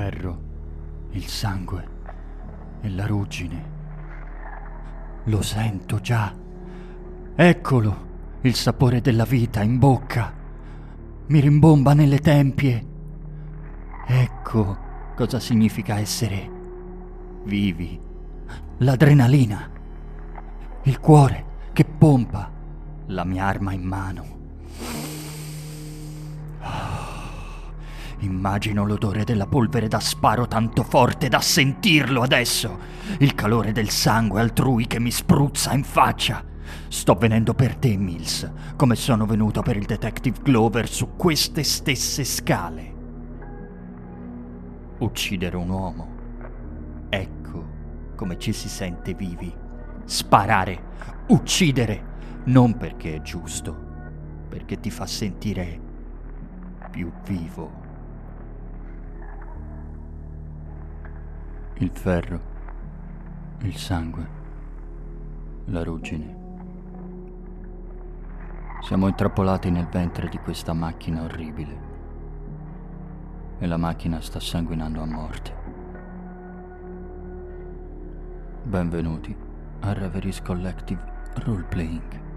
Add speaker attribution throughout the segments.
Speaker 1: Ferro, il sangue e la ruggine. Lo sento già. Eccolo, il sapore della vita in bocca. Mi rimbomba nelle tempie. Ecco cosa significa essere vivi. L'adrenalina. Il cuore che pompa. La mia arma in mano. Immagino l'odore della polvere da sparo tanto forte da sentirlo adesso. Il calore del sangue altrui che mi spruzza in faccia. Sto venendo per te, Mills, come sono venuto per il detective Glover su queste stesse scale. Uccidere un uomo. Ecco come ci si sente vivi. Sparare, uccidere, non perché è giusto, perché ti fa sentire più vivo. Il ferro, il sangue, la ruggine. Siamo intrappolati nel ventre di questa macchina orribile. E la macchina sta sanguinando a morte. Benvenuti a Reveries Collective Roleplaying.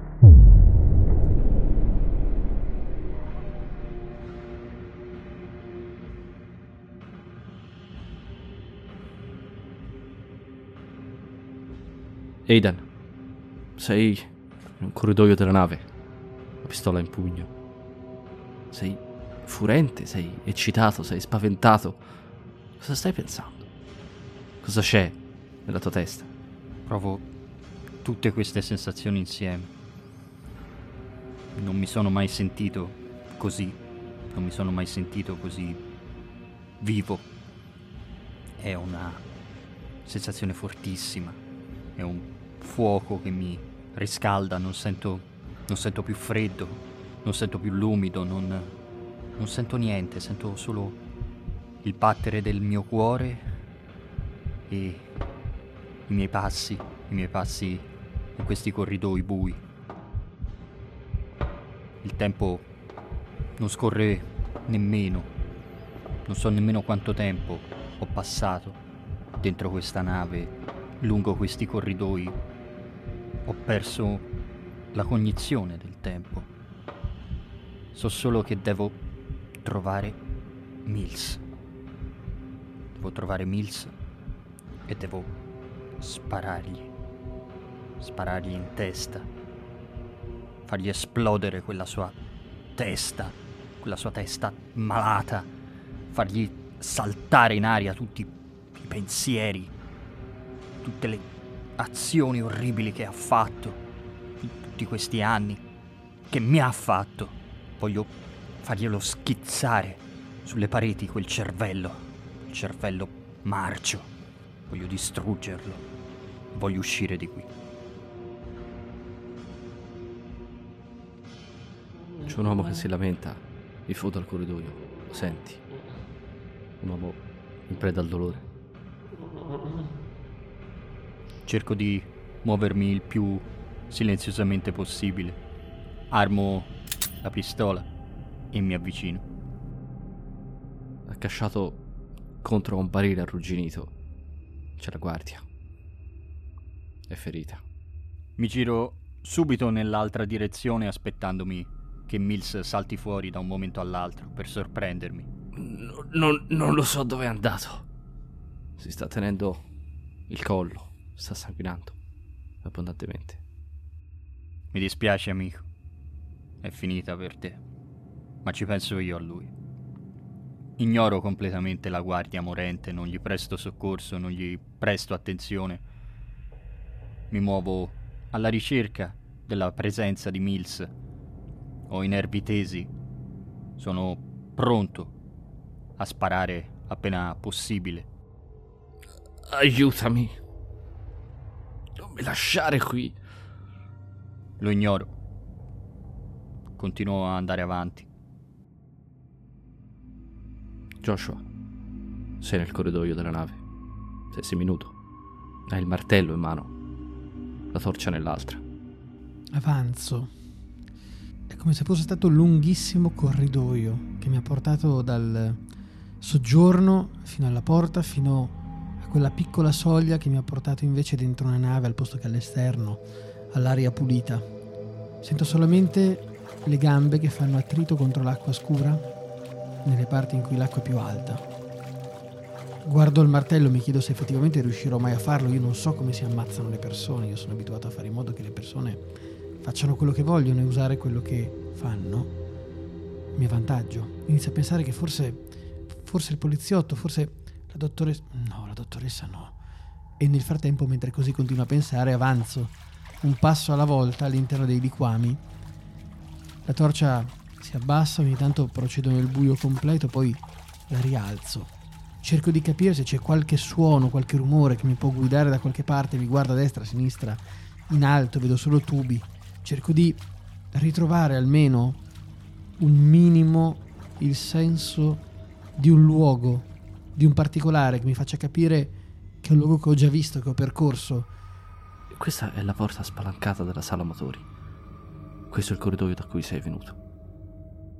Speaker 2: Aidan, sei in un corridoio della nave, la pistola in pugno. Sei furente, sei eccitato, sei spaventato. Cosa stai pensando? Cosa c'è nella tua testa?
Speaker 1: Provo tutte queste sensazioni insieme. Non mi sono mai sentito così. Non mi sono mai sentito così vivo. È una sensazione fortissima. È un fuoco che mi riscalda, non sento, non sento più freddo, non sento più l'umido, non, non sento niente, sento solo il battere del mio cuore e i miei passi, i miei passi in questi corridoi bui. Il tempo non scorre nemmeno, non so nemmeno quanto tempo ho passato dentro questa nave, lungo questi corridoi ho perso la cognizione del tempo. So solo che devo trovare Mills. Devo trovare Mills e devo sparargli. Sparargli in testa. Fargli esplodere quella sua testa, quella sua testa malata. Fargli saltare in aria tutti i pensieri, tutte le azioni orribili che ha fatto in tutti questi anni, che mi ha fatto. Voglio farglielo schizzare sulle pareti quel cervello, il cervello marcio. Voglio distruggerlo. Voglio uscire di qui.
Speaker 2: C'è un uomo che si lamenta in fondo al corridoio. Lo senti? Un uomo in preda al dolore.
Speaker 1: Cerco di muovermi il più silenziosamente possibile. Armo la pistola e mi avvicino.
Speaker 2: Accasciato contro un barile arrugginito. C'è la guardia. È ferita.
Speaker 1: Mi giro subito nell'altra direzione aspettandomi che Mills salti fuori da un momento all'altro per sorprendermi.
Speaker 2: No, non, non lo so dove è andato. Si sta tenendo il collo sta sanguinando abbondantemente.
Speaker 1: Mi dispiace, amico. È finita per te. Ma ci penso io a lui. Ignoro completamente la guardia morente, non gli presto soccorso, non gli presto attenzione. Mi muovo alla ricerca della presenza di Mills. Ho i nervi tesi. Sono pronto a sparare appena possibile.
Speaker 2: Aiutami mi lasciare qui.
Speaker 1: Lo ignoro. Continuo a andare avanti.
Speaker 2: Joshua, sei nel corridoio della nave. Sei minuto. Hai il martello in mano, la torcia nell'altra.
Speaker 3: Avanzo. È come se fosse stato un lunghissimo corridoio che mi ha portato dal Soggiorno fino alla porta, fino a quella piccola soglia che mi ha portato invece dentro una nave al posto che all'esterno, all'aria pulita. Sento solamente le gambe che fanno attrito contro l'acqua scura nelle parti in cui l'acqua è più alta. Guardo il martello, mi chiedo se effettivamente riuscirò mai a farlo. Io non so come si ammazzano le persone, io sono abituato a fare in modo che le persone facciano quello che vogliono e usare quello che fanno a mio vantaggio. Inizio a pensare che forse, forse il poliziotto, forse la dottoressa... No, dottoressa no. E nel frattempo, mentre così continuo a pensare, avanzo un passo alla volta all'interno dei liquami. La torcia si abbassa, ogni tanto procedo nel buio completo, poi la rialzo cerco di capire se c'è qualche suono, qualche rumore che mi può guidare da qualche parte, mi guardo a destra, a sinistra, in alto, vedo solo tubi. Cerco di ritrovare almeno un minimo il senso di un luogo, di un particolare che mi faccia capire che è un luogo che ho già visto, che ho percorso.
Speaker 2: Questa è la porta spalancata della sala motori. Questo è il corridoio da cui sei venuto.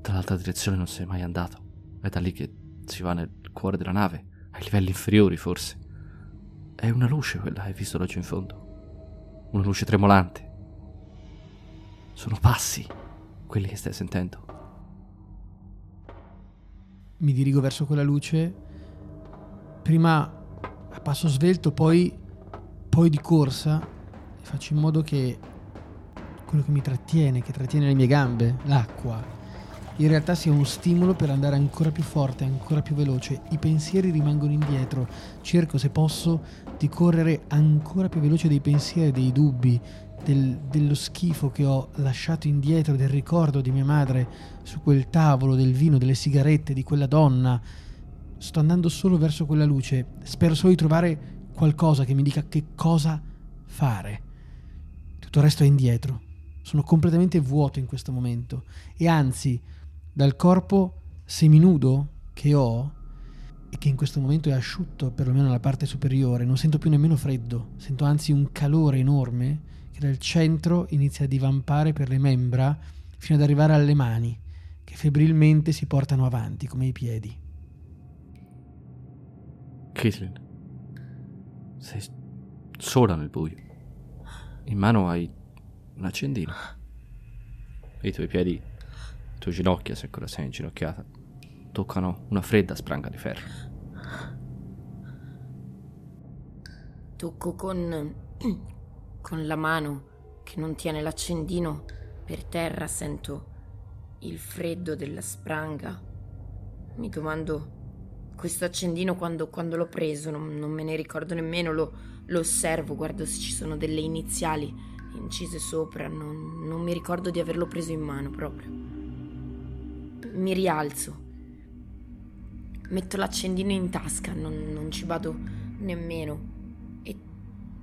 Speaker 2: Dall'altra direzione non sei mai andato. È da lì che si va nel cuore della nave, ai livelli inferiori forse. È una luce quella, hai visto laggiù in fondo? Una luce tremolante. Sono passi, quelli che stai sentendo.
Speaker 3: Mi dirigo verso quella luce, prima a passo svelto, poi, poi di corsa, faccio in modo che quello che mi trattiene, che trattiene le mie gambe, l'acqua, in realtà sia uno stimolo per andare ancora più forte, ancora più veloce. I pensieri rimangono indietro. Cerco, se posso, di correre ancora più veloce dei pensieri, dei dubbi, del, dello schifo che ho lasciato indietro, del ricordo di mia madre su quel tavolo, del vino, delle sigarette, di quella donna. Sto andando solo verso quella luce. Spero solo di trovare qualcosa che mi dica che cosa fare. Tutto il resto è indietro. Sono completamente vuoto in questo momento e anzi dal corpo seminudo che ho e che in questo momento è asciutto perlomeno nella parte superiore, non sento più nemmeno freddo, sento anzi un calore enorme che dal centro inizia a divampare per le membra fino ad arrivare alle mani, che febbrilmente si portano avanti come i piedi.
Speaker 2: Caitlin, sei sola nel buio. In mano hai un accendino. E i tuoi piedi tue ginocchia, se ancora sei inginocchiata, toccano una fredda spranga di ferro.
Speaker 4: Tocco con, con la mano che non tiene l'accendino per terra, sento il freddo della spranga. Mi domando questo accendino quando, quando l'ho preso, non, non, me ne ricordo nemmeno, lo, lo, osservo, guardo se ci sono delle iniziali incise sopra, non, non mi ricordo di averlo preso in mano proprio mi rialzo. Metto l'accendino in tasca, non, non ci vado nemmeno. E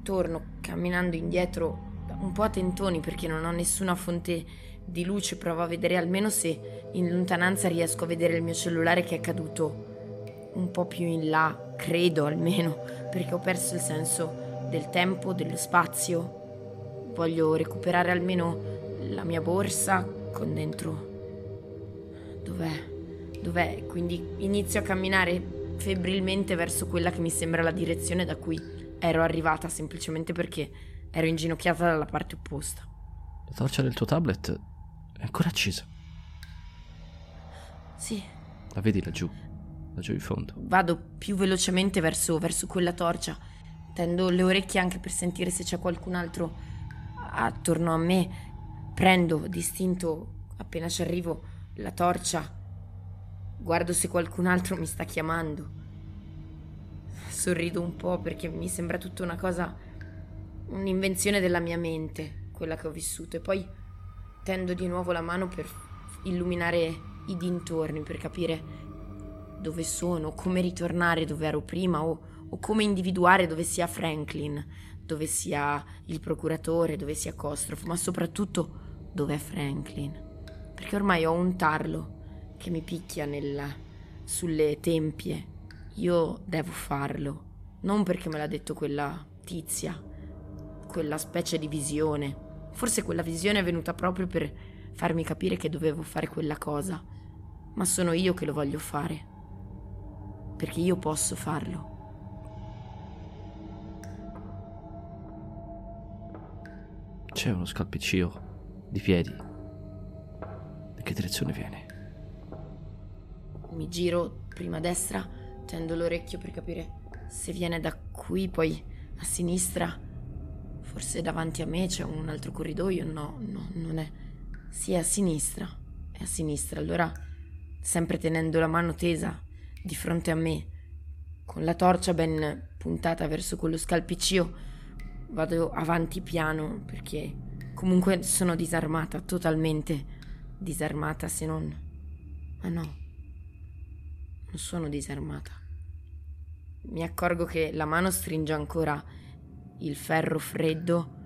Speaker 4: torno camminando indietro un po' a tentoni perché non ho nessuna fonte di luce. Provo a vedere almeno se in lontananza riesco a vedere il mio cellulare che è caduto un po' più in là, credo almeno, perché ho perso il senso del tempo, dello spazio. Voglio recuperare almeno la mia borsa con dentro Dov'è? Dov'è? Quindi inizio a camminare febbrilmente verso quella che mi sembra la direzione da cui ero arrivata, semplicemente perché ero inginocchiata dalla parte opposta.
Speaker 2: La torcia del tuo tablet è ancora accesa.
Speaker 4: Sì.
Speaker 2: La vedi laggiù, laggiù in fondo.
Speaker 4: Vado più velocemente verso, verso quella torcia. Tendo le orecchie anche per sentire se c'è qualcun altro attorno a me. Prendo distinto appena ci arrivo la torcia. Guardo se qualcun altro mi sta chiamando. Sorrido un po' perché mi sembra tutta una cosa, un'invenzione della mia mente, quella che ho vissuto. E poi tendo di nuovo la mano per illuminare i dintorni, per capire dove sono, come ritornare dove ero prima o, o come individuare dove sia Franklin, dove sia il procuratore, dove sia Kostrov, ma soprattutto dove è Franklin perché ormai ho un tarlo che mi picchia nella, sulle tempie. Io devo farlo, non perché me l'ha detto quella tizia, quella specie di visione. Forse quella visione è venuta proprio per farmi capire che dovevo fare quella cosa, ma sono io che lo voglio fare. Perché io posso farlo.
Speaker 2: C'è uno scalpiccio di piedi. Da che direzione viene?
Speaker 4: Mi giro prima a destra, tendo l'orecchio per capire se viene da qui, poi a sinistra. Forse davanti a me c'è un altro corridoio. No, no, non è. Sì, è a sinistra. È a sinistra. Allora, sempre tenendo la mano tesa di fronte a me, con la torcia ben puntata verso quello scalpiccio, vado avanti piano perché comunque sono disarmata, totalmente disarmata se non... Ma no, non sono disarmata. Mi accorgo che la mano stringe ancora il ferro freddo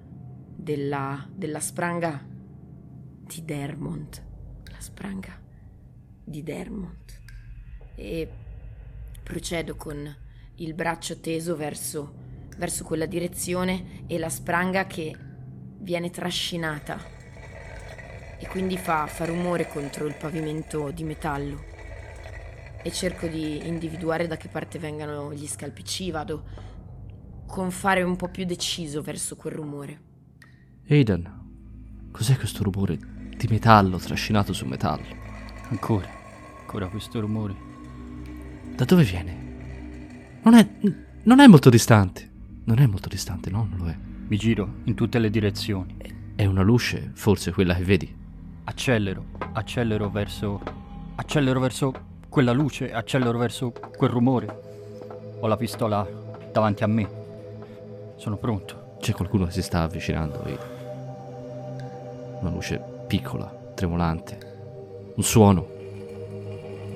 Speaker 4: della, della spranga di Dermont. La spranga di Dermont. E procedo con il braccio teso verso, verso quella direzione e la spranga che viene trascinata e quindi fa, fa rumore contro il pavimento di metallo e cerco di individuare da che parte vengano gli scalpicci, vado con fare un po' più deciso verso quel rumore.
Speaker 2: Aidan, cos'è questo rumore di metallo trascinato su metallo?
Speaker 1: Ancora, ancora questo rumore.
Speaker 2: Da dove viene? Non è, non è molto distante. Non è molto distante, no, non lo è.
Speaker 1: Mi giro in tutte le direzioni.
Speaker 2: È una luce, forse quella che vedi.
Speaker 1: Accelero, accelero verso... Accelero verso quella luce, accelero verso quel rumore. Ho la pistola davanti a me. Sono pronto.
Speaker 2: C'è qualcuno che si sta avvicinando, vedi? Una luce piccola, tremolante. Un suono.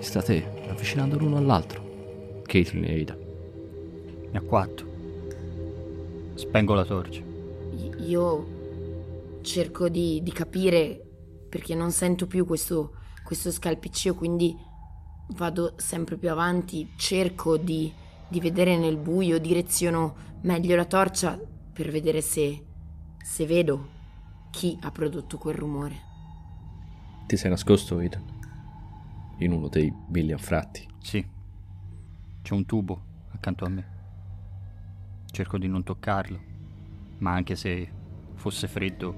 Speaker 2: State avvicinando l'uno all'altro. Caitlin e Ada.
Speaker 1: Mi acquatto. Spengo la torcia.
Speaker 4: Io cerco di, di capire perché non sento più questo, questo scalpiccio, quindi vado sempre più avanti, cerco di, di vedere nel buio, direziono meglio la torcia per vedere se, se vedo chi ha prodotto quel rumore.
Speaker 2: Ti sei nascosto, Ida? In uno dei billi anfratti?
Speaker 1: Sì. C'è un tubo accanto a me. Cerco di non toccarlo, ma anche se fosse freddo,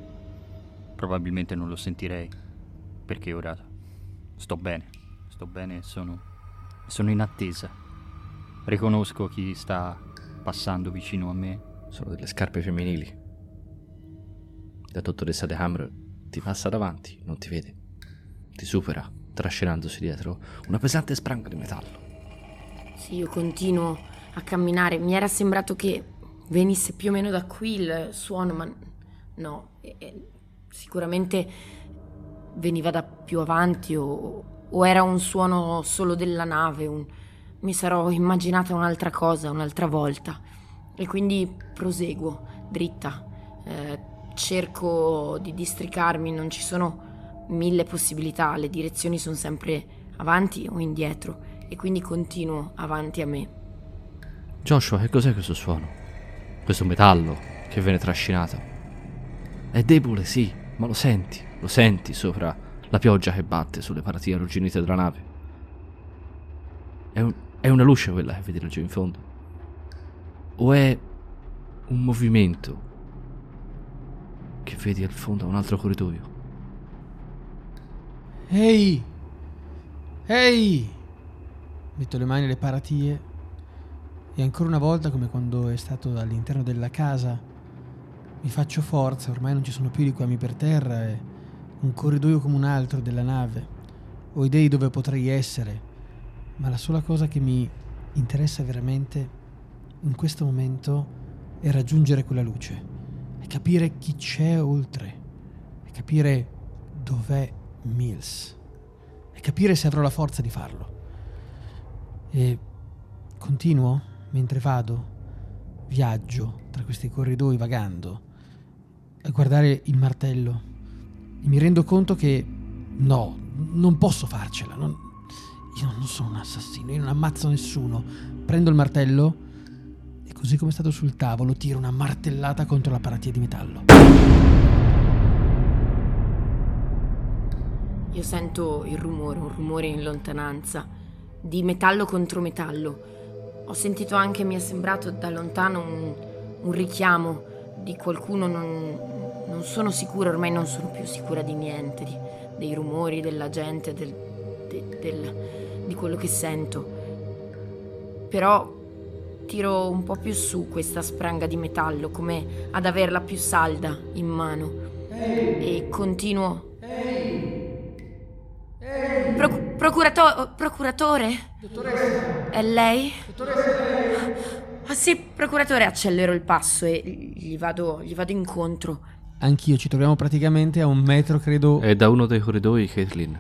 Speaker 1: probabilmente non lo sentirei, perché ora sto bene sto bene e sono, sono in attesa. Riconosco chi sta passando vicino a me.
Speaker 2: Sono delle scarpe femminili. La dottoressa De Hammer ti passa davanti, non ti vede. Ti supera, trascinandosi dietro una pesante spranga di metallo.
Speaker 4: Sì, io continuo a camminare. Mi era sembrato che venisse più o meno da qui il suono, ma no. E, e, sicuramente veniva da più avanti o, o era un suono solo della nave? Un... Mi sarò immaginata un'altra cosa un'altra volta. E quindi proseguo, dritta. Eh, cerco di districarmi, non ci sono mille possibilità, le direzioni sono sempre avanti o indietro. E quindi continuo avanti a me.
Speaker 2: Joshua, che cos'è questo suono? Questo metallo che viene trascinato? È debole, sì, ma lo senti, lo senti sopra la pioggia che batte sulle parati arrugginite della nave. È, un, è una luce quella che vedi laggiù in fondo? O è un movimento che vedi al fondo a un altro corridoio?
Speaker 3: Ehi! Ehi! Metto le mani alle paratie e ancora una volta, come quando è stato all'interno della casa, mi faccio forza, ormai non ci sono più liquami per terra e un corridoio come un altro della nave. Ho idee dove potrei essere, ma la sola cosa che mi interessa veramente in questo momento è raggiungere quella luce e capire chi c'è oltre e capire dov'è Mills e capire se avrò la forza di farlo. E continuo mentre vado, viaggio tra questi corridoi vagando a guardare il martello e mi rendo conto che no, non posso farcela. Non, io non sono un assassino, io non ammazzo nessuno. Prendo il martello e così come è stato sul tavolo tiro una martellata contro la paratia di metallo.
Speaker 4: Io sento il rumore, un rumore in lontananza di metallo contro metallo. Ho sentito anche, mi è sembrato da lontano un, un richiamo di qualcuno, non, non, sono sicura, ormai non sono più sicura di niente, di, dei rumori, della gente, del, de, del, di quello che sento. Però tiro un po' più su questa spranga di metallo, come ad averla più salda in mano. E continuo. Procurato- procuratore? Dottoressa? È lei? Dottoressa, Ah, sì, procuratore, accelero il passo e gli vado, gli vado incontro.
Speaker 3: Anch'io, ci troviamo praticamente a un metro, credo.
Speaker 2: E da uno dei corridoi, Caitlin.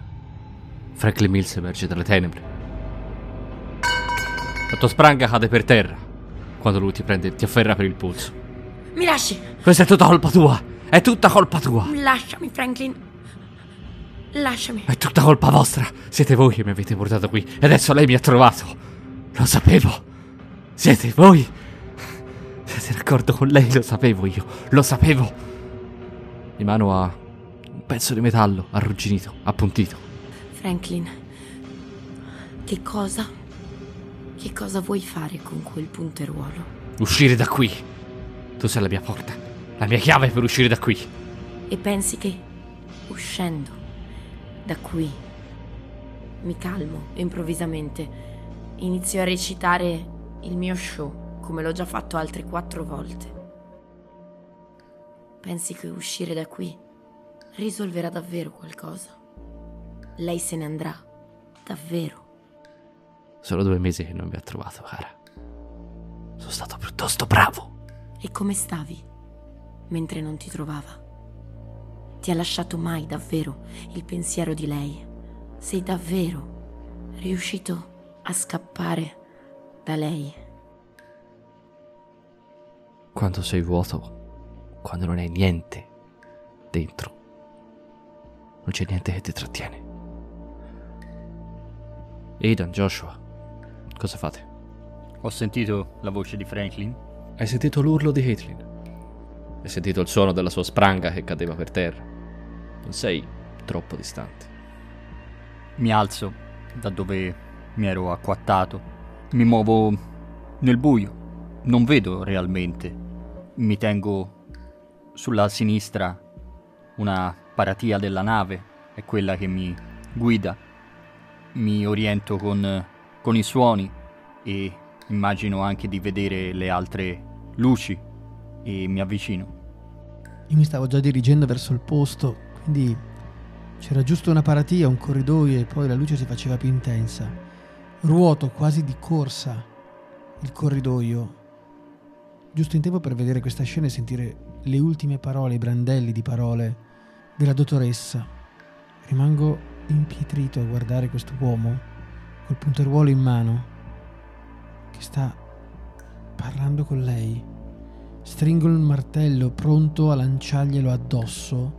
Speaker 2: Franklin Mills emerge dalle tenebre. La tua spranga cade per terra. Quando lui ti prende, ti afferra per il polso.
Speaker 4: Mi lasci!
Speaker 2: Questa è tutta colpa tua! È tutta colpa tua!
Speaker 4: Lasciami, Franklin. Lasciami.
Speaker 2: È tutta colpa vostra! Siete voi che mi avete portato qui e adesso lei mi ha trovato! Lo sapevo! Siete voi? Siete d'accordo con lei? Lo sapevo io, lo sapevo. In mano ha un pezzo di metallo arrugginito, appuntito.
Speaker 4: Franklin, che cosa? Che cosa vuoi fare con quel punteruolo?
Speaker 2: Uscire da qui. Tu sei la mia porta, la mia chiave per uscire da qui.
Speaker 4: E pensi che, uscendo da qui, mi calmo improvvisamente, inizio a recitare il mio show, come l'ho già fatto altre quattro volte. Pensi che uscire da qui risolverà davvero qualcosa? Lei se ne andrà, davvero.
Speaker 2: Sono due mesi che non mi ha trovato, cara. Sono stato piuttosto bravo.
Speaker 4: E come stavi mentre non ti trovava? Ti ha lasciato mai davvero il pensiero di lei? Sei davvero riuscito a scappare da lei.
Speaker 2: Quando sei vuoto, quando non hai niente dentro, non c'è niente che ti trattiene. Aidan, Joshua, cosa fate?
Speaker 1: Ho sentito la voce di Franklin.
Speaker 2: Hai sentito l'urlo di Caitlin? Hai sentito il suono della sua spranga che cadeva per terra? Non sei troppo distante.
Speaker 1: Mi alzo da dove mi ero acquattato mi muovo nel buio, non vedo realmente. Mi tengo sulla sinistra una paratia della nave, è quella che mi guida. Mi oriento con, con i suoni e immagino anche di vedere le altre luci e mi avvicino.
Speaker 3: Io mi stavo già dirigendo verso il posto, quindi c'era giusto una paratia, un corridoio e poi la luce si faceva più intensa. Ruoto quasi di corsa il corridoio, giusto in tempo per vedere questa scena e sentire le ultime parole, i brandelli di parole della dottoressa. Rimango impietrito a guardare questo uomo col punteruolo in mano che sta parlando con lei. Stringo il martello pronto a lanciarglielo addosso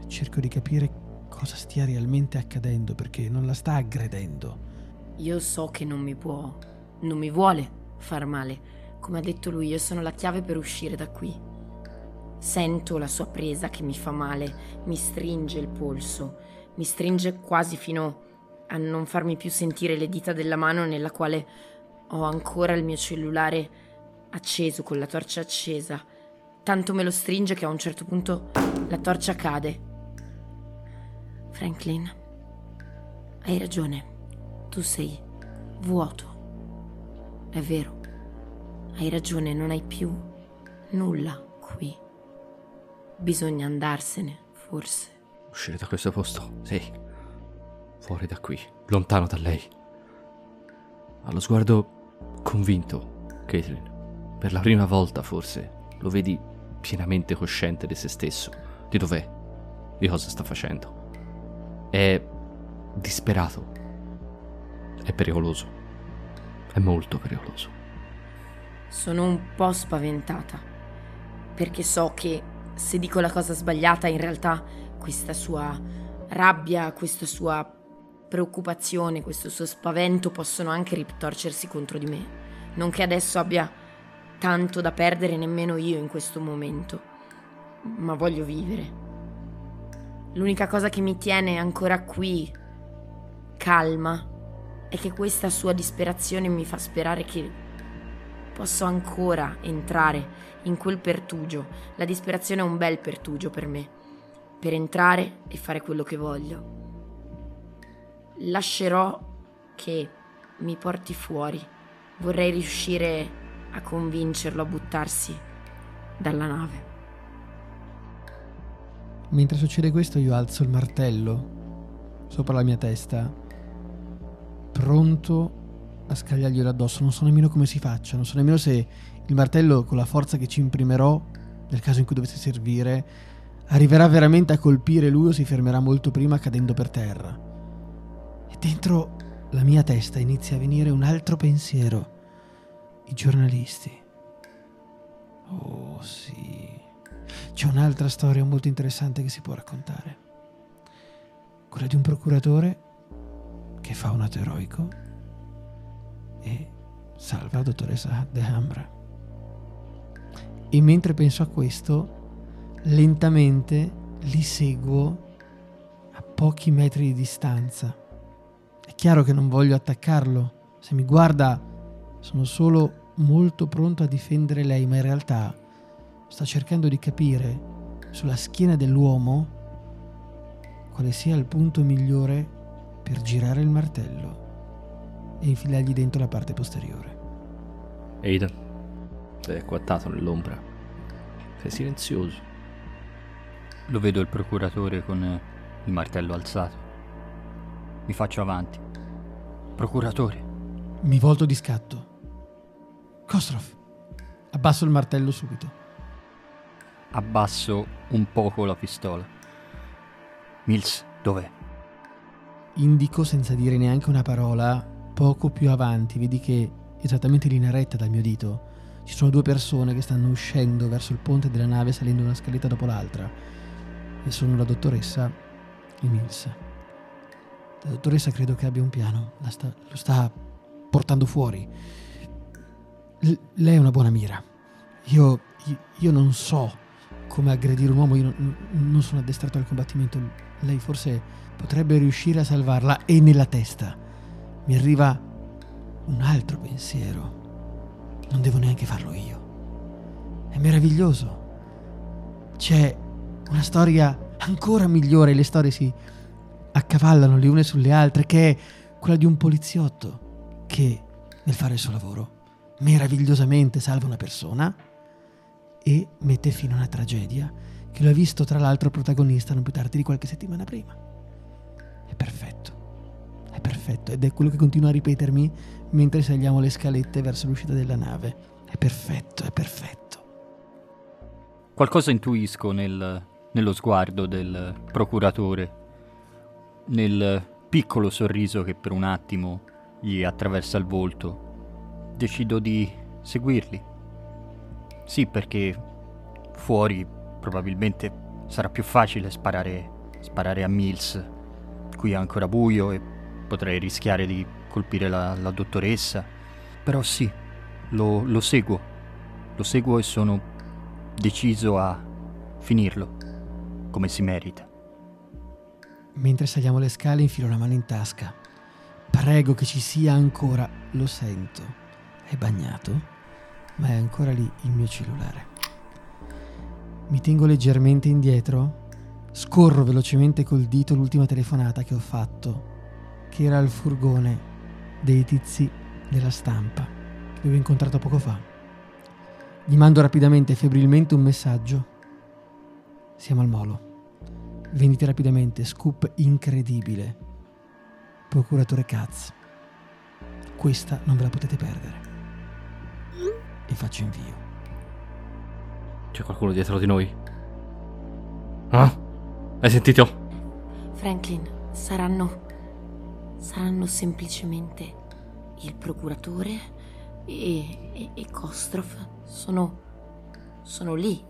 Speaker 3: e cerco di capire cosa stia realmente accadendo perché non la sta aggredendo
Speaker 4: io so che non mi può, non mi vuole far male. Come ha detto lui, io sono la chiave per uscire da qui. Sento la sua presa che mi fa male, mi stringe il polso, mi stringe quasi fino a non farmi più sentire le dita della mano nella quale ho ancora il mio cellulare acceso, con la torcia accesa. Tanto me lo stringe che a un certo punto la torcia cade. Franklin, hai ragione. Tu sei vuoto. È vero. Hai ragione, non hai più nulla qui. Bisogna andarsene, forse.
Speaker 2: Uscire da questo posto, sì. Fuori da qui, lontano da lei. Ha lo sguardo convinto, Caitlin. Per la prima volta, forse, lo vedi pienamente cosciente di se stesso, di dov'è, di cosa sta facendo. È disperato è pericoloso. È molto pericoloso.
Speaker 4: Sono un po' spaventata, perché so che se dico la cosa sbagliata, in realtà questa sua rabbia, questa sua preoccupazione, questo suo spavento possono anche ritorcersi contro di me. Non che adesso abbia tanto da perdere nemmeno io in questo momento, ma voglio vivere. L'unica cosa che mi tiene ancora qui, calma, è che questa sua disperazione mi fa sperare che posso ancora entrare in quel pertugio. La disperazione è un bel pertugio per me, per entrare e fare quello che voglio. Lascerò che mi porti fuori. Vorrei riuscire a convincerlo a buttarsi dalla nave.
Speaker 3: Mentre succede questo io alzo il martello sopra la mia testa, pronto a scagliarglielo addosso. Non so nemmeno come si faccia, non so nemmeno se il martello con la forza che ci imprimerò nel caso in cui dovesse servire arriverà veramente a colpire lui o si fermerà molto prima cadendo per terra. E dentro la mia testa inizia a venire un altro pensiero. I giornalisti. Oh sì. C'è un'altra storia molto interessante che si può raccontare. Quella di un procuratore che fa un atto eroico e salva la dottoressa De Hambra. E mentre penso a questo, lentamente li seguo a pochi metri di distanza. È chiaro che non voglio attaccarlo. Se mi guarda, sono solo molto pronto a difendere lei, ma in realtà sto cercando di capire sulla schiena dell'uomo quale sia il punto migliore per girare il martello e infilargli dentro la parte posteriore.
Speaker 2: Aidan, sei acquattato nell'ombra. Sei silenzioso.
Speaker 1: Lo vedo il procuratore con il martello alzato. Mi faccio avanti. Procuratore.
Speaker 3: Mi volto di scatto. Kostrov. Abbasso il martello subito.
Speaker 1: Abbasso un poco la pistola. Mills, dov'è?
Speaker 3: Indico senza dire neanche una parola poco più avanti, vedi che esattamente in linea retta dal mio dito ci sono due persone che stanno uscendo verso il ponte della nave salendo una scaletta dopo l'altra e sono la dottoressa e Mills. La dottoressa credo che abbia un piano, sta, lo sta portando fuori. Lei è una buona mira. Io, io, io, non so come aggredire un uomo, io non, non sono addestrato al combattimento. Lei forse potrebbe riuscire a salvarla e nella testa mi arriva un altro pensiero. Non devo neanche farlo io. È meraviglioso. C'è una storia ancora migliore, le storie si accavallano le une sulle altre, che è quella di un poliziotto che nel fare il suo lavoro meravigliosamente salva una persona e mette fine a una tragedia che lo ha visto tra l'altro protagonista non più tardi di qualche settimana prima. È perfetto è perfetto ed è quello che continuo a ripetermi mentre saliamo le scalette verso l'uscita della nave. È perfetto, è perfetto.
Speaker 1: Qualcosa intuisco nel, nello sguardo del procuratore, nel piccolo sorriso che per un attimo gli attraversa il volto. Decido di seguirli. Sì, perché fuori probabilmente sarà più facile sparare, sparare a Mills. Qui è ancora buio e potrei rischiare di colpire la, la dottoressa. Però sì, lo, lo seguo. Lo seguo e sono deciso a finirlo come si merita.
Speaker 3: Mentre saliamo le scale infilo la mano in tasca. Prego che ci sia ancora. Lo sento. È bagnato, ma è ancora lì il mio cellulare. Mi tengo leggermente indietro. Scorro velocemente col dito l'ultima telefonata che ho fatto che era il furgone dei tizi della stampa che avevo incontrato poco fa. Gli mando rapidamente e febbrilmente un messaggio. Siamo al molo. Venite rapidamente, scoop incredibile. Procuratore Katz. Questa non ve la potete perdere. E faccio invio.
Speaker 2: C'è qualcuno dietro di noi? Ah? Hai sentito?
Speaker 4: Franklin, saranno saranno semplicemente il procuratore e, e, e Kostrov. Sono, sono lì.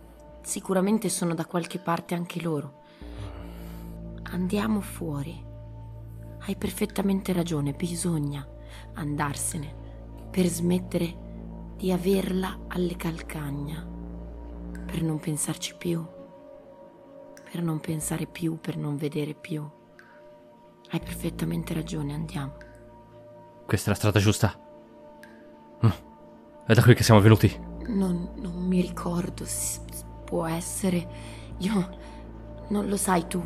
Speaker 4: Sicuramente sono da qualche parte anche loro. Andiamo fuori. Hai perfettamente ragione, bisogna andarsene per smettere di averla alle calcagna, per non pensarci più, per non pensare più, per non vedere più. Hai perfettamente ragione, andiamo.
Speaker 2: Questa è la strada giusta. Mm. È da qui che siamo venuti.
Speaker 4: Non, non mi ricordo. S- può essere. Io. Non lo sai tu.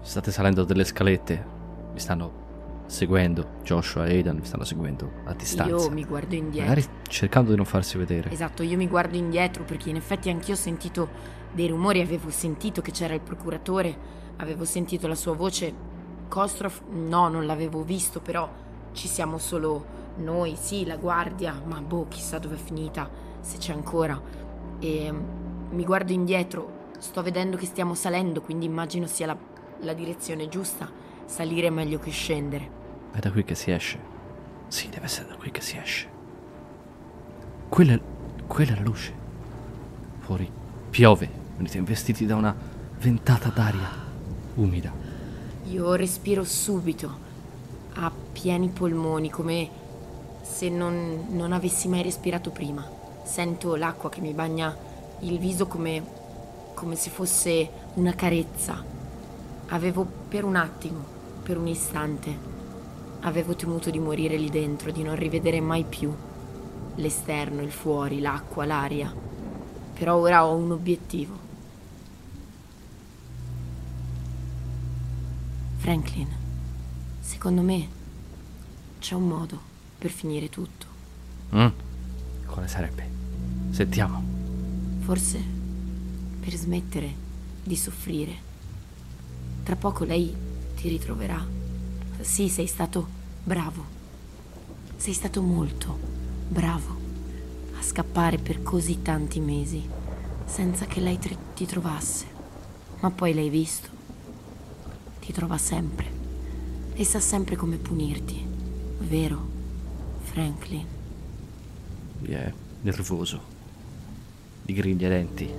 Speaker 2: State salendo delle scalette. Mi stanno seguendo. Joshua e Aidan mi stanno seguendo a distanza.
Speaker 4: Io mi guardo indietro.
Speaker 2: Magari cercando di non farsi vedere.
Speaker 4: Esatto, io mi guardo indietro perché in effetti anch'io ho sentito dei rumori, avevo sentito che c'era il procuratore, avevo sentito la sua voce. Kostrov, no, non l'avevo visto, però ci siamo solo noi, sì, la guardia, ma boh, chissà dove è finita, se c'è ancora. E mi guardo indietro, sto vedendo che stiamo salendo, quindi immagino sia la, la direzione giusta. Salire è meglio che scendere.
Speaker 2: È da qui che si esce. Sì, deve essere da qui che si esce. Quella quella è la luce. Fuori piove. Venite investiti da una ventata d'aria umida.
Speaker 4: Io respiro subito, a pieni polmoni, come se non, non avessi mai respirato prima. Sento l'acqua che mi bagna il viso come, come se fosse una carezza. Avevo per un attimo, per un istante, Avevo temuto di morire lì dentro, di non rivedere mai più l'esterno, il fuori, l'acqua, l'aria. Però ora ho un obiettivo. Franklin, secondo me c'è un modo per finire tutto.
Speaker 2: Mm? Quale sarebbe? Sentiamo.
Speaker 4: Forse per smettere di soffrire. Tra poco lei ti ritroverà. Sì, sei stato bravo. Sei stato molto bravo a scappare per così tanti mesi senza che lei ti, ti trovasse. Ma poi l'hai visto. Ti trova sempre e sa sempre come punirti. Vero, Franklin?
Speaker 2: Mi è nervoso. Di griglia denti.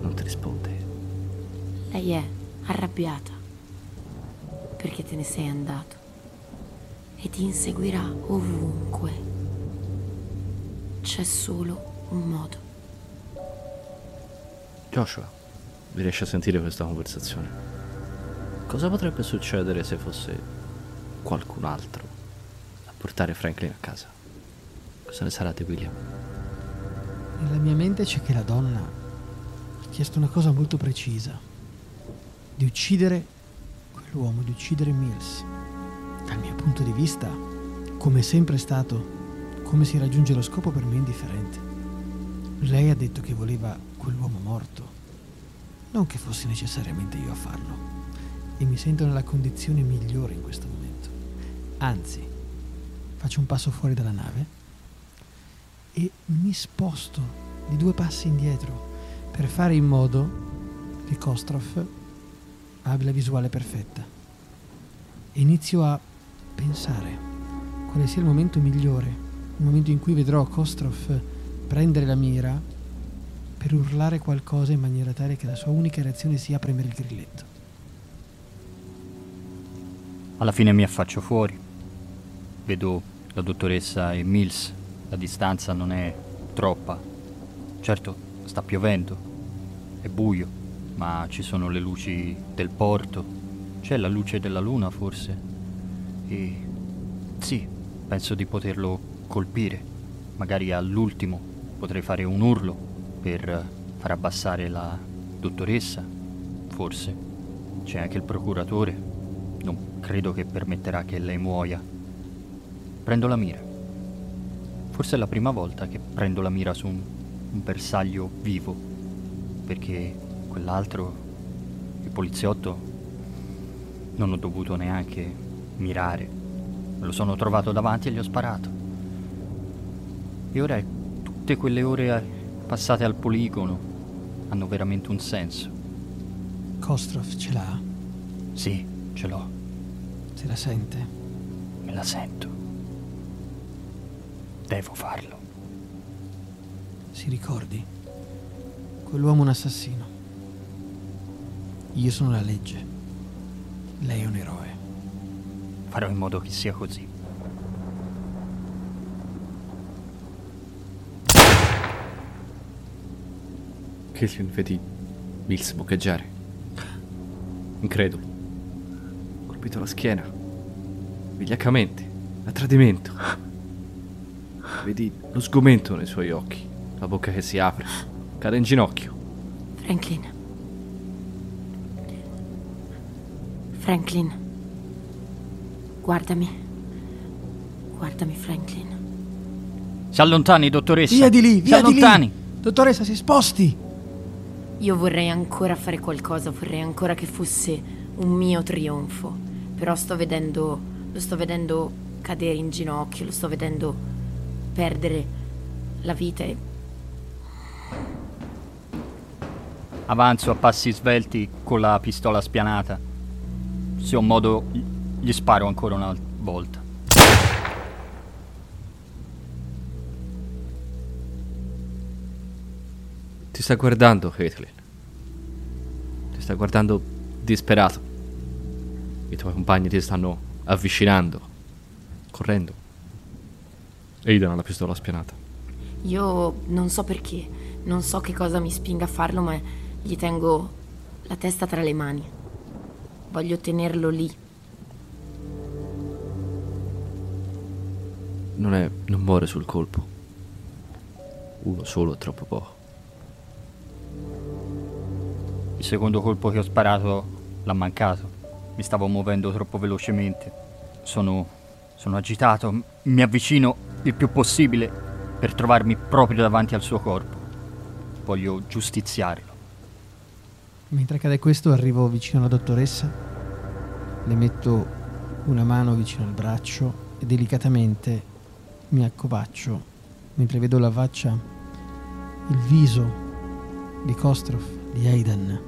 Speaker 2: Non ti risponde.
Speaker 4: Lei è arrabbiata perché te ne sei andato e ti inseguirà ovunque. C'è solo un modo.
Speaker 2: Joshua, vi riesci a sentire questa conversazione? Cosa potrebbe succedere se fosse qualcun altro a portare Franklin a casa? Cosa ne sarà di William?
Speaker 3: Nella mia mente c'è che la donna ha chiesto una cosa molto precisa, di uccidere l'uomo di uccidere Mills. Dal mio punto di vista, come è sempre stato, come si raggiunge lo scopo per me è indifferente. Lei ha detto che voleva quell'uomo morto, non che fossi necessariamente io a farlo, e mi sento nella condizione migliore in questo momento. Anzi, faccio un passo fuori dalla nave e mi sposto di due passi indietro per fare in modo che Kostrov abbia la visuale perfetta. E inizio a pensare quale sia il momento migliore, il momento in cui vedrò Kostrov prendere la mira per urlare qualcosa in maniera tale che la sua unica reazione sia premere il grilletto.
Speaker 1: Alla fine mi affaccio fuori. Vedo la dottoressa e Mills. La distanza non è troppa. Certo, sta piovendo. È buio ma ci sono le luci del porto, c'è la luce della luna forse. E sì, penso di poterlo colpire. Magari all'ultimo potrei fare un urlo per far abbassare la dottoressa, forse. C'è anche il procuratore. Non credo che permetterà che lei muoia. Prendo la mira. Forse è la prima volta che prendo la mira su un, un bersaglio vivo, perché quell'altro, il poliziotto, non ho dovuto neanche mirare. Me lo sono trovato davanti e gli ho sparato. E ora tutte quelle ore passate al poligono hanno veramente un senso.
Speaker 3: Kostrov ce l'ha?
Speaker 1: Sì, ce l'ho.
Speaker 3: Se la sente?
Speaker 1: Me la sento. Devo farlo.
Speaker 3: Si ricordi? Quell'uomo è un assassino. Io sono la legge. Lei è un eroe.
Speaker 1: Farò in modo che sia così.
Speaker 2: Caitlin vedi Mills boccheggiare. Incredulo. Colpito alla schiena. Vigliaccamente. A tradimento. Vedi lo sgomento nei suoi occhi, la bocca che si apre, cade in ginocchio.
Speaker 4: Franklin. Franklin. Guardami. Guardami, Franklin.
Speaker 1: Si allontani, dottoressa.
Speaker 3: Via di lì,
Speaker 1: Si
Speaker 3: via di
Speaker 1: allontani.
Speaker 3: lì. Dottoressa, si sposti.
Speaker 4: Io vorrei ancora fare qualcosa, vorrei ancora che fosse un mio trionfo. Però sto vedendo. lo sto vedendo cadere in ginocchio, lo sto vedendo perdere la vita e
Speaker 1: Avanzo a passi svelti con la pistola spianata. Se ho modo, gli- sparo ancora una volta.
Speaker 2: Ti sta guardando, Caitlin. Ti sta guardando disperato. I tuoi compagni ti stanno avvicinando, correndo. Aidan ha la pistola spianata.
Speaker 4: io non so perché, non so che cosa mi spinga a farlo, ma gli tengo la testa tra le mani. Voglio tenerlo lì.
Speaker 2: Non è. non muore sul colpo. Uno solo è troppo poco.
Speaker 1: Il secondo colpo che ho sparato l'ha mancato. Mi stavo muovendo troppo velocemente. Sono. sono agitato. Mi avvicino il più possibile per trovarmi proprio davanti al suo corpo. Voglio giustiziarlo.
Speaker 3: Mentre accade questo arrivo vicino alla dottoressa, le metto una mano vicino al braccio e delicatamente mi accovaccio mentre vedo la faccia, il viso di Kostrov, di Aidan,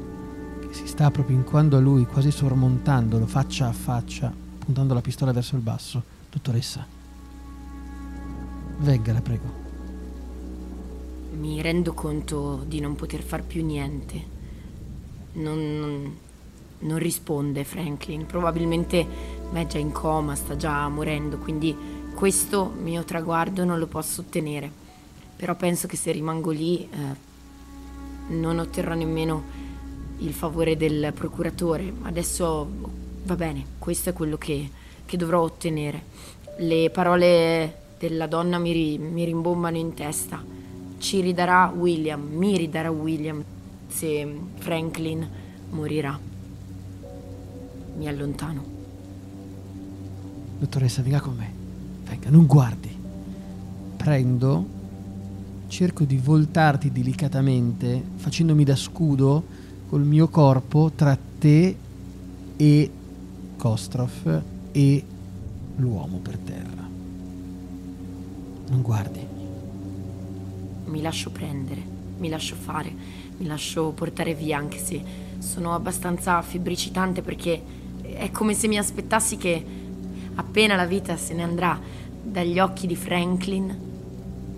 Speaker 3: che si sta proprio inquando a lui, quasi sormontandolo faccia a faccia, puntando la pistola verso il basso. Dottoressa, vegga, la prego.
Speaker 4: Mi rendo conto di non poter far più niente. Non, non- non risponde Franklin. Probabilmente è già in coma, sta già morendo, quindi questo mio traguardo non lo posso ottenere. Però penso che se rimango lì eh, non otterrò nemmeno il favore del procuratore. Adesso va bene, questo è quello che, che dovrò ottenere. Le parole della donna mi, ri- mi rimbombano in testa. Ci ridarà William, mi ridarà William se Franklin morirà. Mi allontano.
Speaker 3: Dottoressa, venga con me. Venga, non guardi. Prendo, cerco di voltarti delicatamente, facendomi da scudo col mio corpo tra te e Kostrov e l'uomo per terra. Non guardi.
Speaker 4: Mi lascio prendere, mi lascio fare, mi lascio portare via, anche se sono abbastanza febbricitante perché è come se mi aspettassi che appena la vita se ne andrà dagli occhi di Franklin,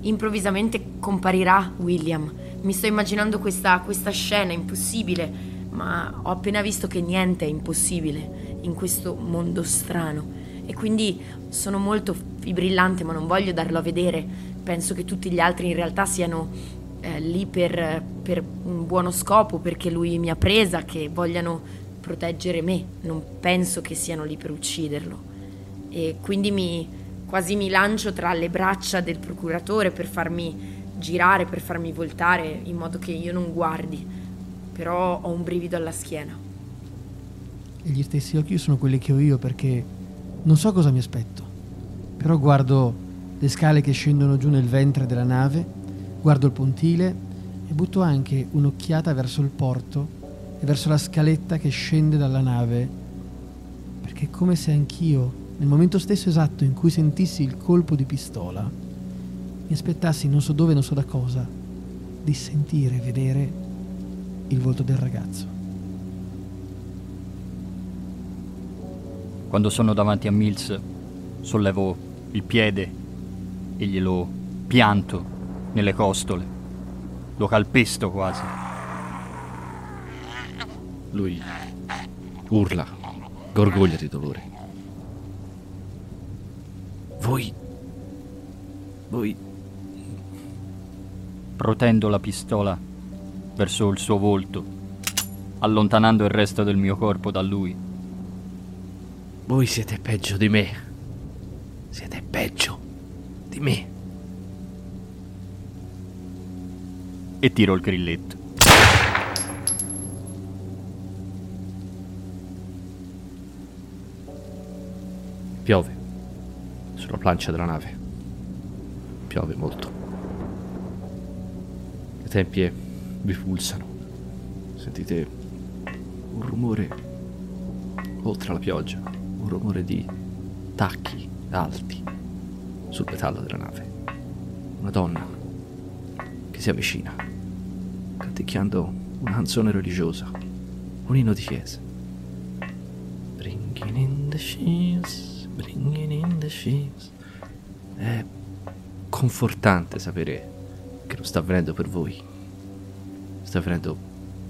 Speaker 4: improvvisamente comparirà William. Mi sto immaginando questa, questa scena impossibile, ma ho appena visto che niente è impossibile in questo mondo strano. E quindi sono molto fibrillante, ma non voglio darlo a vedere. Penso che tutti gli altri in realtà siano eh, lì per, per un buono scopo, perché lui mi ha presa, che vogliano proteggere me. Non penso che siano lì per ucciderlo. E quindi mi, quasi mi lancio tra le braccia del procuratore per farmi girare, per farmi voltare in modo che io non guardi. Però ho un brivido alla schiena.
Speaker 3: E gli stessi occhi sono quelli che ho io perché non so cosa mi aspetto. Però guardo le scale che scendono giù nel ventre della nave, guardo il pontile e butto anche un'occhiata verso il porto e verso la scaletta che scende dalla nave. Perché è come se anch'io, nel momento stesso esatto in cui sentissi il colpo di pistola, mi aspettassi non so dove, non so da cosa, di sentire e vedere il volto del ragazzo.
Speaker 1: Quando sono davanti a Mills, sollevo il piede e glielo pianto nelle costole. Lo calpesto quasi.
Speaker 2: Lui urla, gorgoglia di dolore. Voi. Voi.
Speaker 1: Protendo la pistola verso il suo volto, allontanando il resto del mio corpo da lui.
Speaker 2: Voi siete peggio di me. Siete peggio di me.
Speaker 1: E tiro il grilletto.
Speaker 2: Piove sulla plancia della nave. Piove molto. Le tempie vi pulsano. Sentite un rumore oltre la pioggia, un rumore di tacchi alti sul metallo della nave. Una donna che si avvicina, canticchiando una canzone religiosa, un inno di chiesa. Bringing in the sheaves, bringing in the sheaves. È confortante sapere che non sta avvenendo per voi, sta avvenendo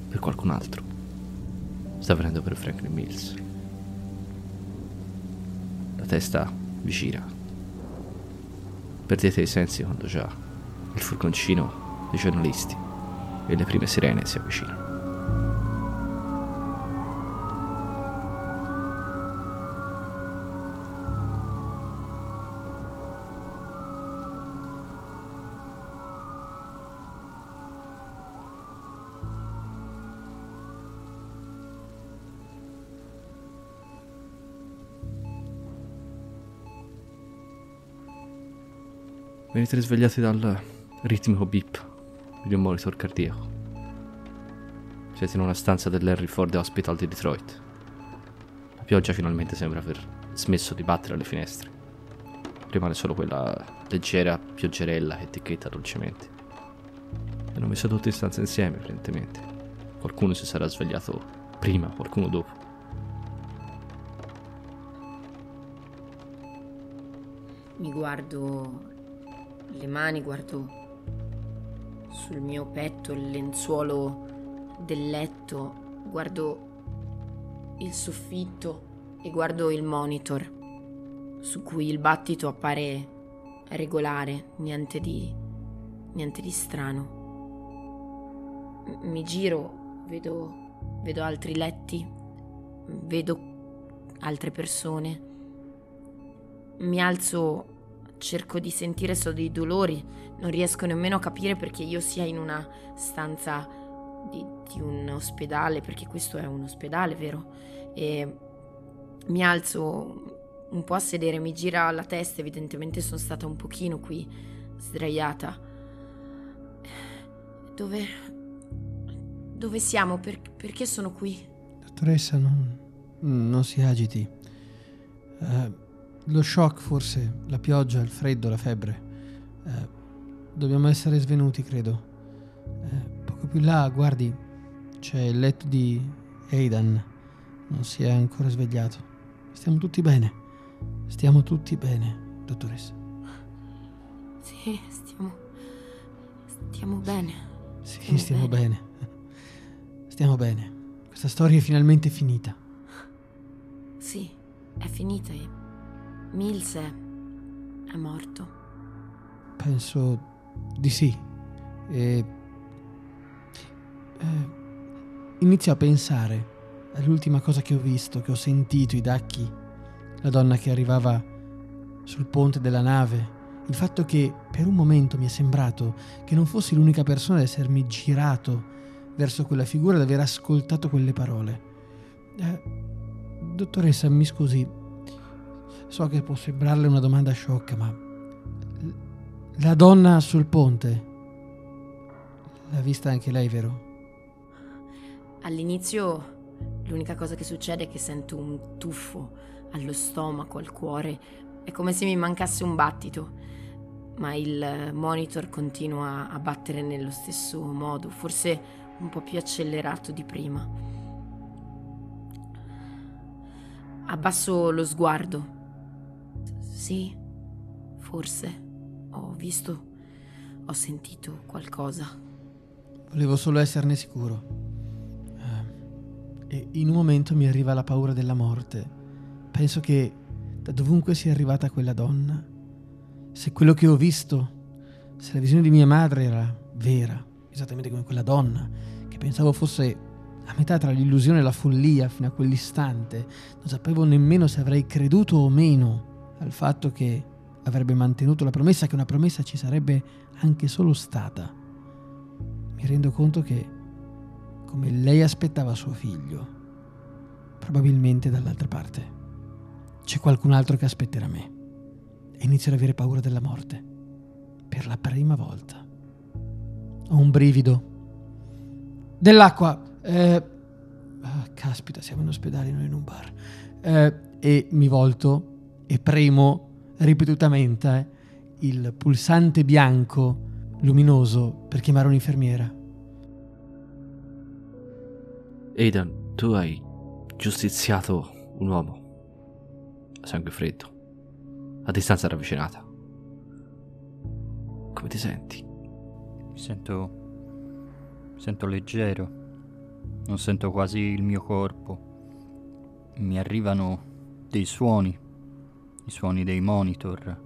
Speaker 2: per qualcun altro, sta avvenendo per Franklin Mills. La testa vi gira. Perdete i sensi quando già il furgoncino dei giornalisti e le prime sirene si avvicinano. Venite risvegliati dal ritmico beep di un monitor cardiaco. Siete in una stanza dell'Henry Ford Hospital di Detroit. La pioggia finalmente sembra aver smesso di battere alle finestre. Rimane solo quella leggera pioggerella che ticchetta dolcemente. E hanno messo tutti in stanza insieme, evidentemente. Qualcuno si sarà svegliato prima, qualcuno dopo.
Speaker 4: Mi guardo le mani, guardo sul mio petto il lenzuolo del letto, guardo il soffitto e guardo il monitor su cui il battito appare regolare, niente di, niente di strano. Mi giro, vedo, vedo altri letti, vedo altre persone. Mi alzo cerco di sentire solo dei dolori, non riesco nemmeno a capire perché io sia in una stanza di, di un ospedale, perché questo è un ospedale, vero? E mi alzo un po' a sedere, mi gira la testa, evidentemente sono stata un pochino qui sdraiata. Dove... dove siamo? Per, perché sono qui?
Speaker 3: Dottoressa, non, non si agiti. Uh, lo shock forse, la pioggia, il freddo, la febbre. Eh, dobbiamo essere svenuti, credo. Eh, poco più là, guardi, c'è il letto di Aidan. Non si è ancora svegliato. Stiamo tutti bene. Stiamo tutti bene, dottoressa.
Speaker 4: Sì, stiamo... Stiamo bene.
Speaker 3: Sì, stiamo, stiamo bene. bene. Stiamo bene. Questa storia è finalmente finita.
Speaker 4: Sì, è finita e Mills è, è morto.
Speaker 3: Penso di sì. E, eh, inizio a pensare all'ultima cosa che ho visto, che ho sentito, i dacchi, la donna che arrivava sul ponte della nave, il fatto che per un momento mi è sembrato che non fossi l'unica persona ad essermi girato verso quella figura, ad aver ascoltato quelle parole. Eh, dottoressa, mi scusi, So che può sembrarle una domanda sciocca, ma la donna sul ponte. L'ha vista anche lei, vero?
Speaker 4: All'inizio l'unica cosa che succede è che sento un tuffo allo stomaco, al cuore, è come se mi mancasse un battito, ma il monitor continua a battere nello stesso modo, forse un po' più accelerato di prima. Abbasso lo sguardo. Sì, forse ho visto, ho sentito qualcosa.
Speaker 3: Volevo solo esserne sicuro. Eh, e in un momento mi arriva la paura della morte. Penso che da dovunque sia arrivata quella donna, se quello che ho visto, se la visione di mia madre era vera, esattamente come quella donna, che pensavo fosse a metà tra l'illusione e la follia fino a quell'istante, non sapevo nemmeno se avrei creduto o meno al fatto che avrebbe mantenuto la promessa, che una promessa ci sarebbe anche solo stata. Mi rendo conto che, come lei aspettava suo figlio, probabilmente dall'altra parte c'è qualcun altro che aspetterà me. E inizio ad avere paura della morte. Per la prima volta. Ho un brivido. Dell'acqua. Eh, ah, caspita, siamo in ospedale, non in un bar. Eh, e mi volto e premo ripetutamente il pulsante bianco luminoso per chiamare un'infermiera.
Speaker 2: Aidan, tu hai giustiziato un uomo a sangue freddo, a distanza ravvicinata. Come ti senti?
Speaker 1: Mi sento. Mi sento leggero. Non sento quasi il mio corpo. Mi arrivano dei suoni, i suoni dei monitor,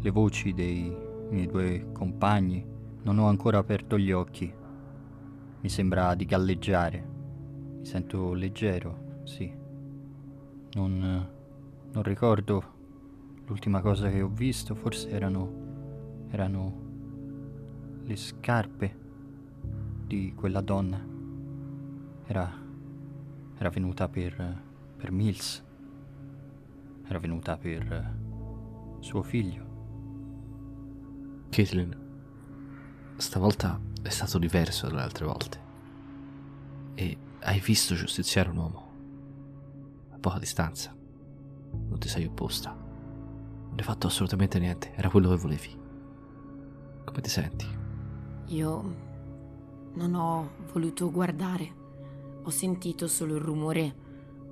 Speaker 1: le voci dei miei due compagni. Non ho ancora aperto gli occhi. Mi sembra di galleggiare. Mi sento leggero, sì. Non, non ricordo l'ultima cosa che ho visto, forse erano, erano le scarpe di quella donna. Era, era venuta per, per Mills. Era venuta per suo figlio.
Speaker 2: Caitlin, stavolta è stato diverso dalle altre volte. E hai visto giustiziare un uomo. A poca distanza. Non ti sei opposta. Non hai fatto assolutamente niente. Era quello che volevi. Come ti senti?
Speaker 4: Io non ho voluto guardare. Ho sentito solo il rumore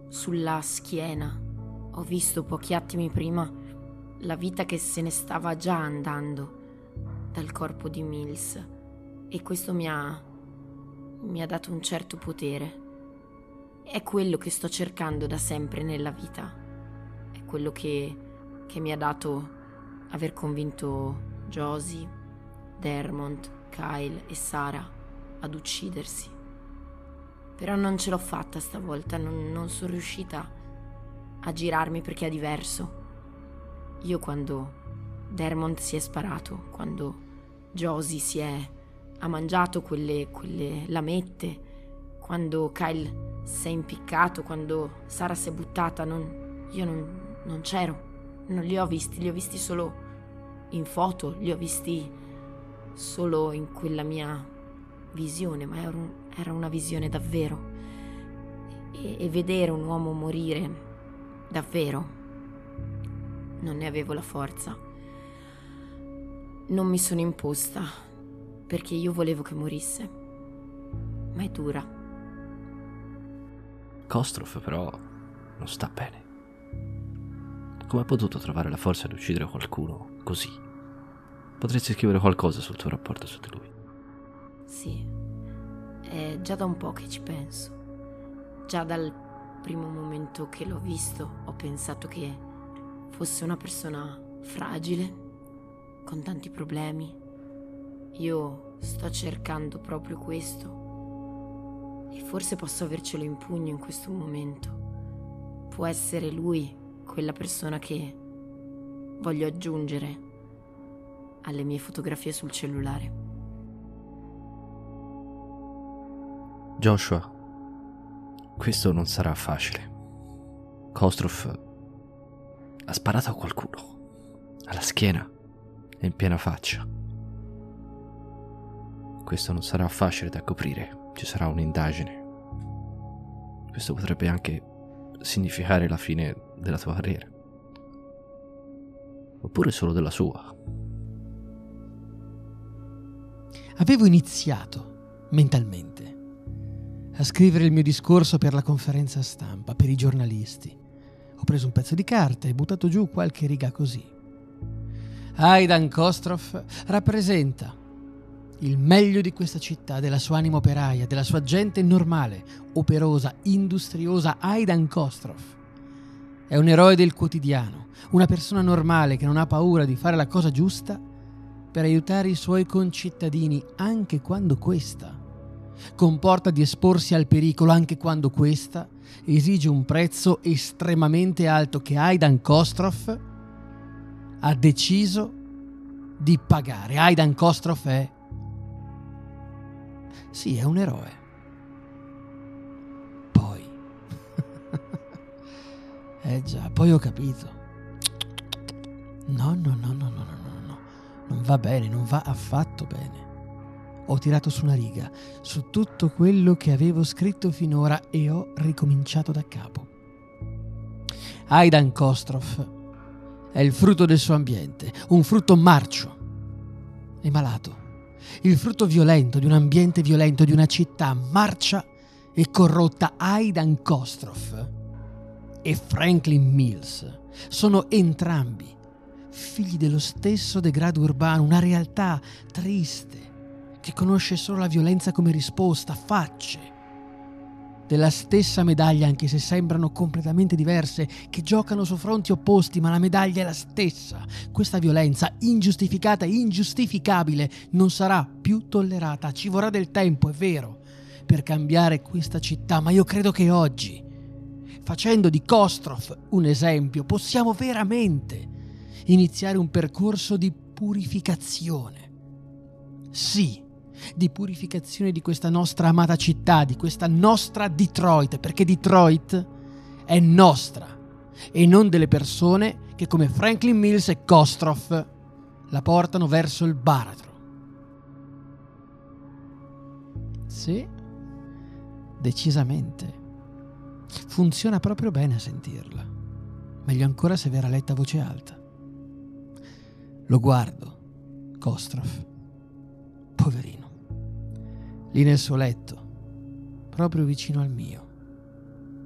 Speaker 4: sulla schiena. Ho visto pochi attimi prima la vita che se ne stava già andando dal corpo di Mills e questo mi ha mi ha dato un certo potere. È quello che sto cercando da sempre nella vita. È quello che, che mi ha dato aver convinto Josie, Dermont, Kyle e Sara ad uccidersi. Però non ce l'ho fatta stavolta, non, non sono riuscita a girarmi perché è diverso. Io quando Dermont si è sparato, quando Josie si è ha mangiato quelle, quelle lamette, quando Kyle si è impiccato, quando Sara si è buttata, non, io non, non c'ero, non li ho visti, li ho visti solo in foto, li ho visti solo in quella mia visione, ma era, un, era una visione davvero. E, e vedere un uomo morire davvero, non ne avevo la forza. Non mi sono imposta, perché io volevo che morisse. Ma è dura.
Speaker 2: Kostroff però non sta bene. Come ha potuto trovare la forza di uccidere qualcuno così? Potresti scrivere qualcosa sul tuo rapporto su di lui.
Speaker 4: Sì, è già da un po' che ci penso. Già dal primo momento che l'ho visto ho pensato che fosse una persona fragile, con tanti problemi, io sto cercando proprio questo e forse posso avercelo in pugno in questo momento. Può essere lui quella persona che voglio aggiungere alle mie fotografie sul cellulare.
Speaker 2: Joshua, questo non sarà facile. Kostroff ha sparato a qualcuno, alla schiena e in piena faccia. Questo non sarà facile da coprire, ci sarà un'indagine. Questo potrebbe anche significare la fine della tua carriera. Oppure solo della sua.
Speaker 3: Avevo iniziato, mentalmente, a scrivere il mio discorso per la conferenza stampa, per i giornalisti. Ho preso un pezzo di carta e buttato giù qualche riga così. Aidan Kostroff rappresenta il meglio di questa città, della sua anima operaia, della sua gente normale, operosa, industriosa, Aidan Kostroff. È un eroe del quotidiano, una persona normale che non ha paura di fare la cosa giusta per aiutare i suoi concittadini anche quando questa comporta di esporsi al pericolo anche quando questa esige un prezzo estremamente alto che Aidan Kostroff ha deciso di pagare. Aidan Kostroff è... Sì, è un eroe. Poi... eh già, poi ho capito. No, no, no, no, no, no, no, no. Non va bene, non va affatto bene. Ho tirato su una riga su tutto quello che avevo scritto finora e ho ricominciato da capo. Aidan Kostrov è il frutto del suo ambiente, un frutto marcio e malato, il frutto violento di un ambiente violento, di una città marcia e corrotta. Aidan Kostrov e Franklin Mills sono entrambi figli dello stesso degrado urbano, una realtà triste che conosce solo la violenza come risposta, facce della stessa medaglia, anche se sembrano completamente diverse, che giocano su fronti opposti, ma la medaglia è la stessa. Questa violenza ingiustificata e ingiustificabile non sarà più tollerata. Ci vorrà del tempo, è vero, per cambiare questa città, ma io credo che oggi, facendo di Kostrov un esempio, possiamo veramente iniziare un percorso di purificazione. Sì, di purificazione di questa nostra amata città, di questa nostra Detroit, perché Detroit è nostra e non delle persone che come Franklin Mills e Kostroff la portano verso il baratro. Sì, decisamente. Funziona proprio bene a sentirla. Meglio ancora se verrà letta a voce alta. Lo guardo, Kostroff. Lì nel suo letto, proprio vicino al mio.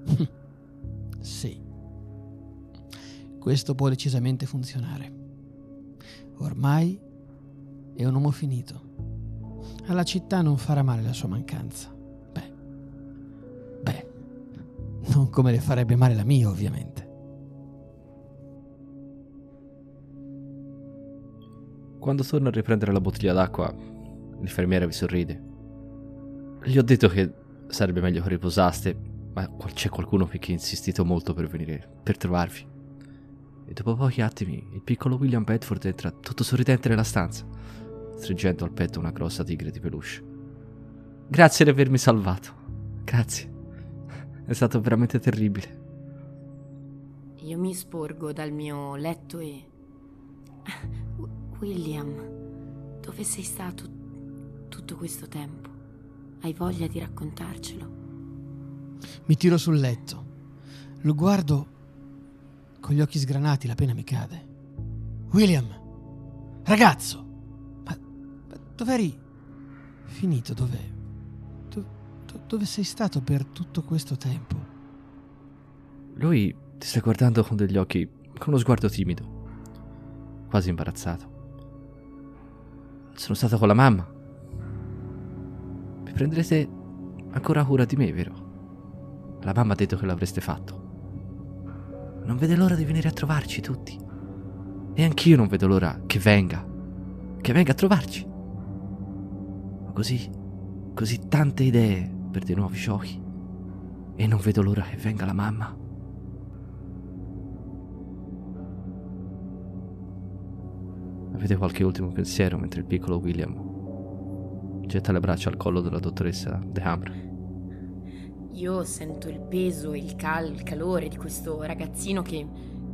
Speaker 3: sì. Questo può decisamente funzionare. Ormai è un uomo finito. Alla città non farà male la sua mancanza. Beh, beh, non come le farebbe male la mia, ovviamente.
Speaker 2: Quando torno a riprendere la bottiglia d'acqua, l'infermiera vi sorride. Gli ho detto che sarebbe meglio che riposaste, ma c'è qualcuno qui che ha insistito molto per venire, per trovarvi. E dopo pochi attimi, il piccolo William Bedford entra tutto sorridente nella stanza, stringendo al petto una grossa tigre di peluche. Grazie di avermi salvato. Grazie. È stato veramente terribile.
Speaker 4: Io mi sporgo dal mio letto e William, dove sei stato tutto questo tempo? Hai voglia di raccontarcelo?
Speaker 3: Mi tiro sul letto. Lo guardo con gli occhi sgranati, la pena mi cade. William, ragazzo, ma, ma dov'eri finito? Dove, do, do, dove sei stato per tutto questo tempo?
Speaker 2: Lui ti sta guardando con degli occhi, con uno sguardo timido, quasi imbarazzato. Sono stato con la mamma. Vi prenderete ancora cura di me, vero? La mamma ha detto che l'avreste fatto. Non vede l'ora di venire a trovarci tutti. E anch'io non vedo l'ora che venga. Che venga a trovarci. Ho così, così tante idee per dei nuovi giochi. E non vedo l'ora che venga la mamma. Avete qualche ultimo pensiero mentre il piccolo William getta le braccia al collo della dottoressa De Hamre?
Speaker 4: Io sento il peso il, cal- il calore di questo ragazzino che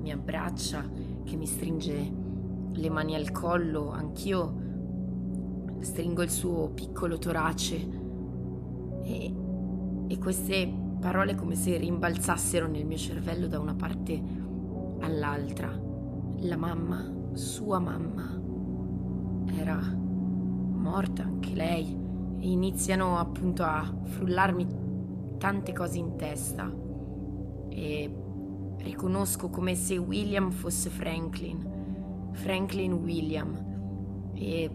Speaker 4: mi abbraccia, che mi stringe le mani al collo, anch'io stringo il suo piccolo torace e, e queste parole come se rimbalzassero nel mio cervello da una parte all'altra. La mamma, sua mamma, era morta anche lei. E iniziano appunto a frullarmi tante cose in testa. E riconosco come se William fosse Franklin, Franklin William. E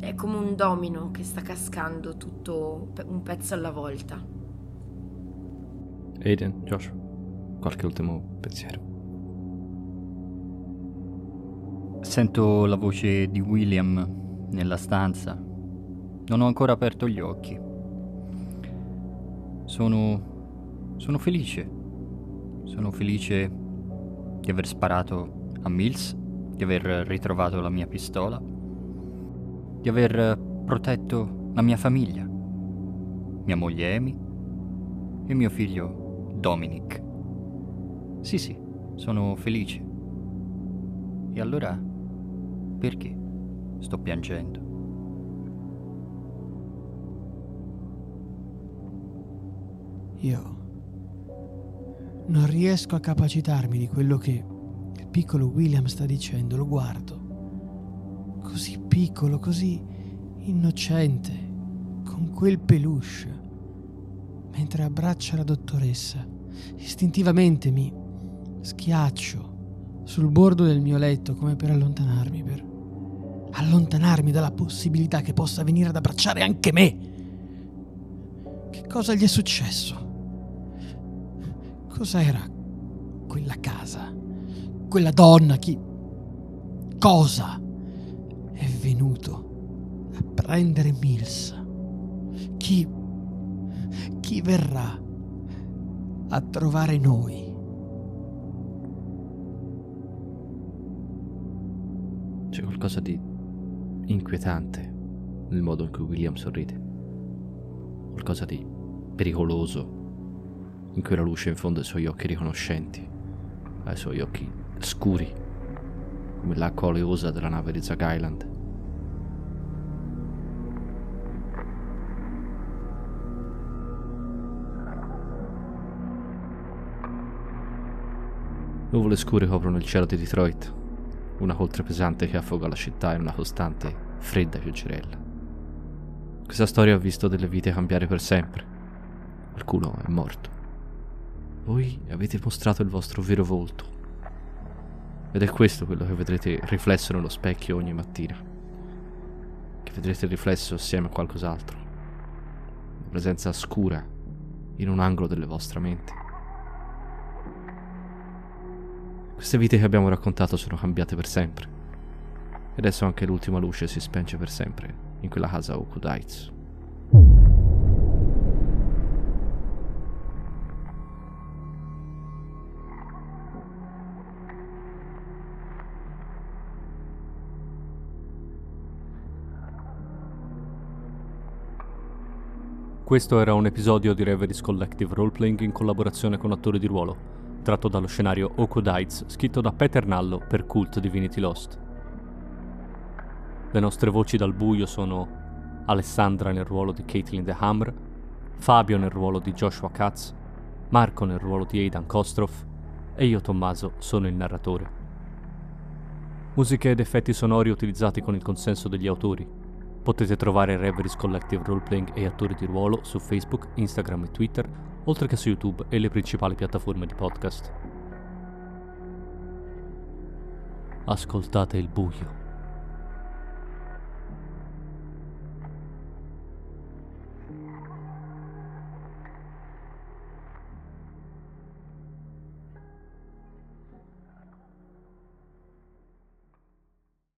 Speaker 4: è come un domino che sta cascando tutto un pezzo alla volta.
Speaker 2: Aiden, Josh, qualche ultimo pensiero?
Speaker 1: Sento la voce di William nella stanza. Non ho ancora aperto gli occhi. Sono. sono felice. Sono felice di aver sparato a Mills di aver ritrovato la mia pistola, di aver protetto la mia famiglia, mia moglie Amy e mio figlio Dominic. Sì, sì, sono felice. E allora, perché sto piangendo?
Speaker 3: Io non riesco a capacitarmi di quello che il piccolo William sta dicendo, lo guardo. Così piccolo, così innocente, con quel peluche, mentre abbraccia la dottoressa. Istintivamente mi schiaccio sul bordo del mio letto come per allontanarmi, per allontanarmi dalla possibilità che possa venire ad abbracciare anche me. Che cosa gli è successo? Cos'era quella casa? Quella donna? Chi? Cosa è venuto a prendere Mills? Chi? Chi verrà a trovare noi?
Speaker 2: C'è qualcosa di inquietante nel modo in cui William sorride. Qualcosa di pericoloso in cui la luce infonde i suoi occhi riconoscenti, ai suoi occhi scuri, come l'acqua oleosa della nave di Zag Island. Nuvole scure coprono il cielo di Detroit, una coltre pesante che affoga la città in una costante, fredda pioggerella. Questa storia ha visto delle vite cambiare per sempre. Qualcuno è morto. Voi avete mostrato il vostro vero volto. Ed è questo quello che vedrete riflesso nello specchio ogni mattina. Che vedrete riflesso assieme a qualcos'altro. Una presenza scura in un angolo delle vostre menti. Queste vite che abbiamo raccontato sono cambiate per sempre. E adesso anche l'ultima luce si spenge per sempre in quella casa Heights.
Speaker 5: Questo era un episodio di Reveries Collective Roleplaying in collaborazione con attori di ruolo, tratto dallo scenario Oakwood Heights, scritto da Peter Nallo per Cult Divinity Lost. Le nostre voci dal buio sono Alessandra nel ruolo di Caitlin The Hammer, Fabio nel ruolo di Joshua Katz, Marco nel ruolo di Aidan Kostroff e io Tommaso sono il narratore. Musiche ed effetti sonori utilizzati con il consenso degli autori, Potete trovare Reveries Collective Roleplaying e attori di ruolo su Facebook, Instagram e Twitter, oltre che su YouTube e le principali piattaforme di podcast. Ascoltate il buio.